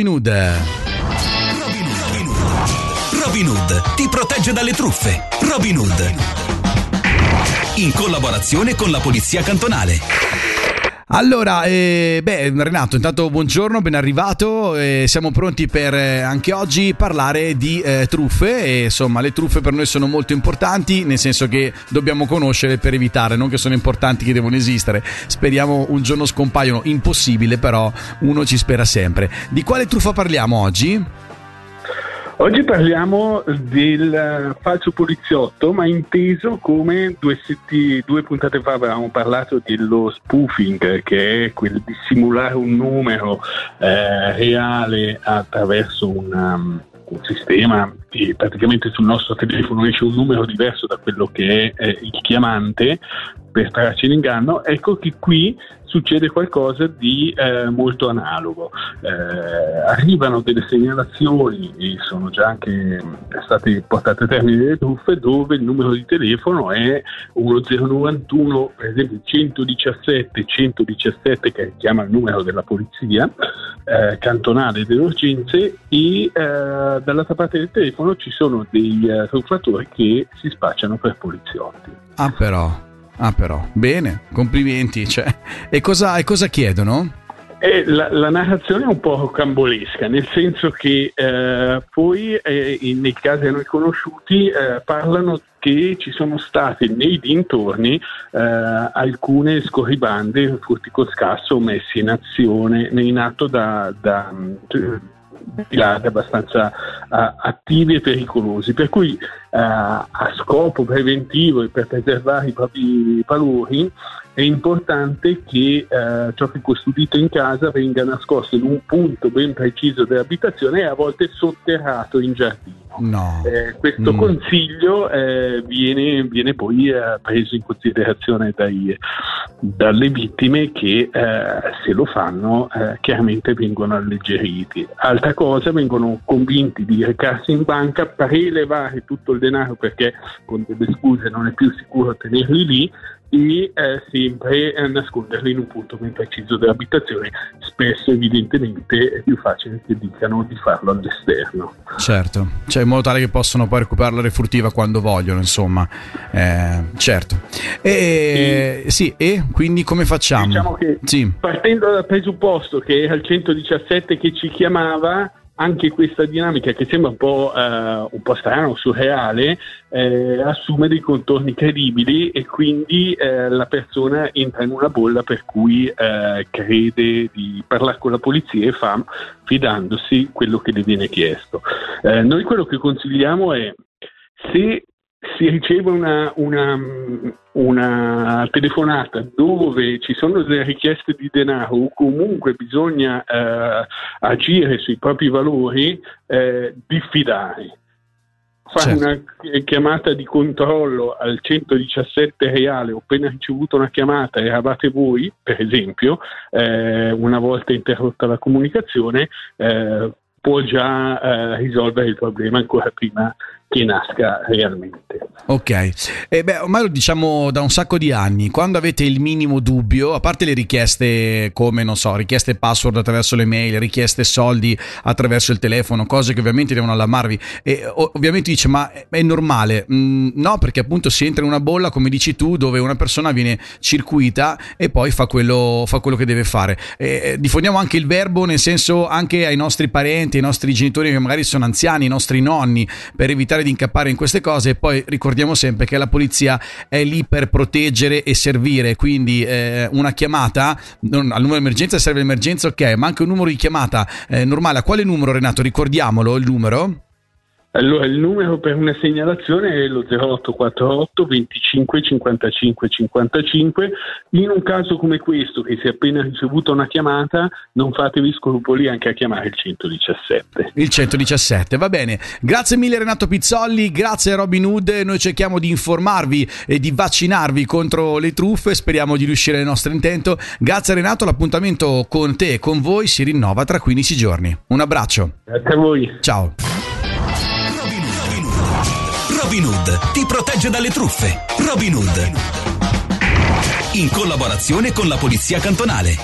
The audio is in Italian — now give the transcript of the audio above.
Robin Hood. Robin Hood. Robin Hood ti protegge dalle truffe. Robin Hood. In collaborazione con la Polizia Cantonale. Allora, eh, beh, Renato, intanto buongiorno, ben arrivato. Eh, siamo pronti per eh, anche oggi parlare di eh, truffe. E, insomma, le truffe per noi sono molto importanti, nel senso che dobbiamo conoscere per evitare, non che sono importanti che devono esistere. Speriamo un giorno scompaiono, impossibile, però uno ci spera sempre. Di quale truffa parliamo oggi? Oggi parliamo del falso poliziotto, ma inteso come due, setti, due, puntate fa avevamo parlato dello spoofing, che è quel di simulare un numero eh, reale attraverso una, un sistema e praticamente sul nostro telefono esce un numero diverso da quello che è eh, il chiamante per trarci in inganno. Ecco che qui succede qualcosa di eh, molto analogo. Eh, arrivano delle segnalazioni e sono già anche state portate a termine delle truffe dove il numero di telefono è 1091, per esempio 117 117 che chiama il numero della polizia eh, cantonale delle urgenze e eh, dall'altra parte del telefono ci sono dei eh, truffatori che si spacciano per poliziotti. Ah però. Ah, però, bene, complimenti. Cioè. E, cosa, e cosa chiedono? Eh, la, la, narrazione è un po' cambolesca, nel senso che eh, poi eh, nei casi a noi conosciuti eh, parlano che ci sono state nei dintorni eh, alcune scorribande furtico-scasso messe in azione, in atto da, da lati abbastanza uh, attivi e pericolosi, per cui uh, a scopo preventivo e per preservare i propri valori è importante che uh, ciò che è custodito in casa venga nascosto in un punto ben preciso dell'abitazione e a volte sotterrato in giardino. No. Eh, questo mm. consiglio eh, viene, viene, poi eh, preso in considerazione dai, dalle vittime che eh, se lo fanno eh, chiaramente vengono alleggeriti. Altra cosa, vengono convinti di recarsi in banca, prelevare tutto il denaro perché con delle scuse non è più sicuro tenerli lì e eh, sempre nasconderli in un punto ben preciso dell'abitazione. Spesso, evidentemente, è più facile che dicano di farlo all'esterno. Certo, cioè in modo tale che possono poi recuperare la refurtiva quando vogliono, insomma. Eh, certo. E, e, sì, e quindi come facciamo? Diciamo che sì. partendo dal presupposto che era il 117 che ci chiamava, anche questa dinamica che sembra un po', uh, un po strana o surreale eh, assume dei contorni credibili e quindi eh, la persona entra in una bolla per cui eh, crede di parlare con la polizia e fa fidandosi quello che le viene chiesto. Eh, noi quello che consigliamo è se si riceve una, una, una, telefonata dove ci sono delle richieste di denaro o comunque bisogna eh, agire sui propri valori, eh, diffidare. Fare certo. una chiamata di controllo al 117 reale, ho appena ricevuto una chiamata, eravate voi, per esempio, eh, una volta interrotta la comunicazione, eh, può già eh, risolvere il problema ancora prima che nasca realmente. Ok, eh beh, ormai lo diciamo da un sacco di anni, quando avete il minimo dubbio, a parte le richieste come, non so, richieste password attraverso le mail, richieste soldi attraverso il telefono, cose che ovviamente devono allarmarvi, e ovviamente dice ma è normale, mm, no perché appunto si entra in una bolla, come dici tu, dove una persona viene circuita e poi fa quello, fa quello che deve fare. E diffondiamo anche il verbo, nel senso anche ai nostri parenti, ai nostri genitori che magari sono anziani, ai nostri nonni, per evitare evitare di incappare in queste cose e poi ricordiamo sempre che la polizia è lì per proteggere e servire, quindi eh, una chiamata non, al numero di emergenza serve l'emergenza, ok, ma anche un numero di chiamata eh, normale. A quale numero Renato? Ricordiamolo il numero? Allora, il numero per una segnalazione è lo 0848 25 55 55. In un caso come questo, che si è appena ricevuto una chiamata, non fatevi scrupoli anche a chiamare il 117. Il 117, va bene. Grazie mille Renato Pizzolli, grazie Robin Hood. Noi cerchiamo di informarvi e di vaccinarvi contro le truffe. Speriamo di riuscire nel nostro intento. Grazie Renato, l'appuntamento con te e con voi si rinnova tra 15 giorni. Un abbraccio. Grazie a voi. Ciao. Robin Hood ti protegge dalle truffe. Robin Hood. In collaborazione con la Polizia Cantonale.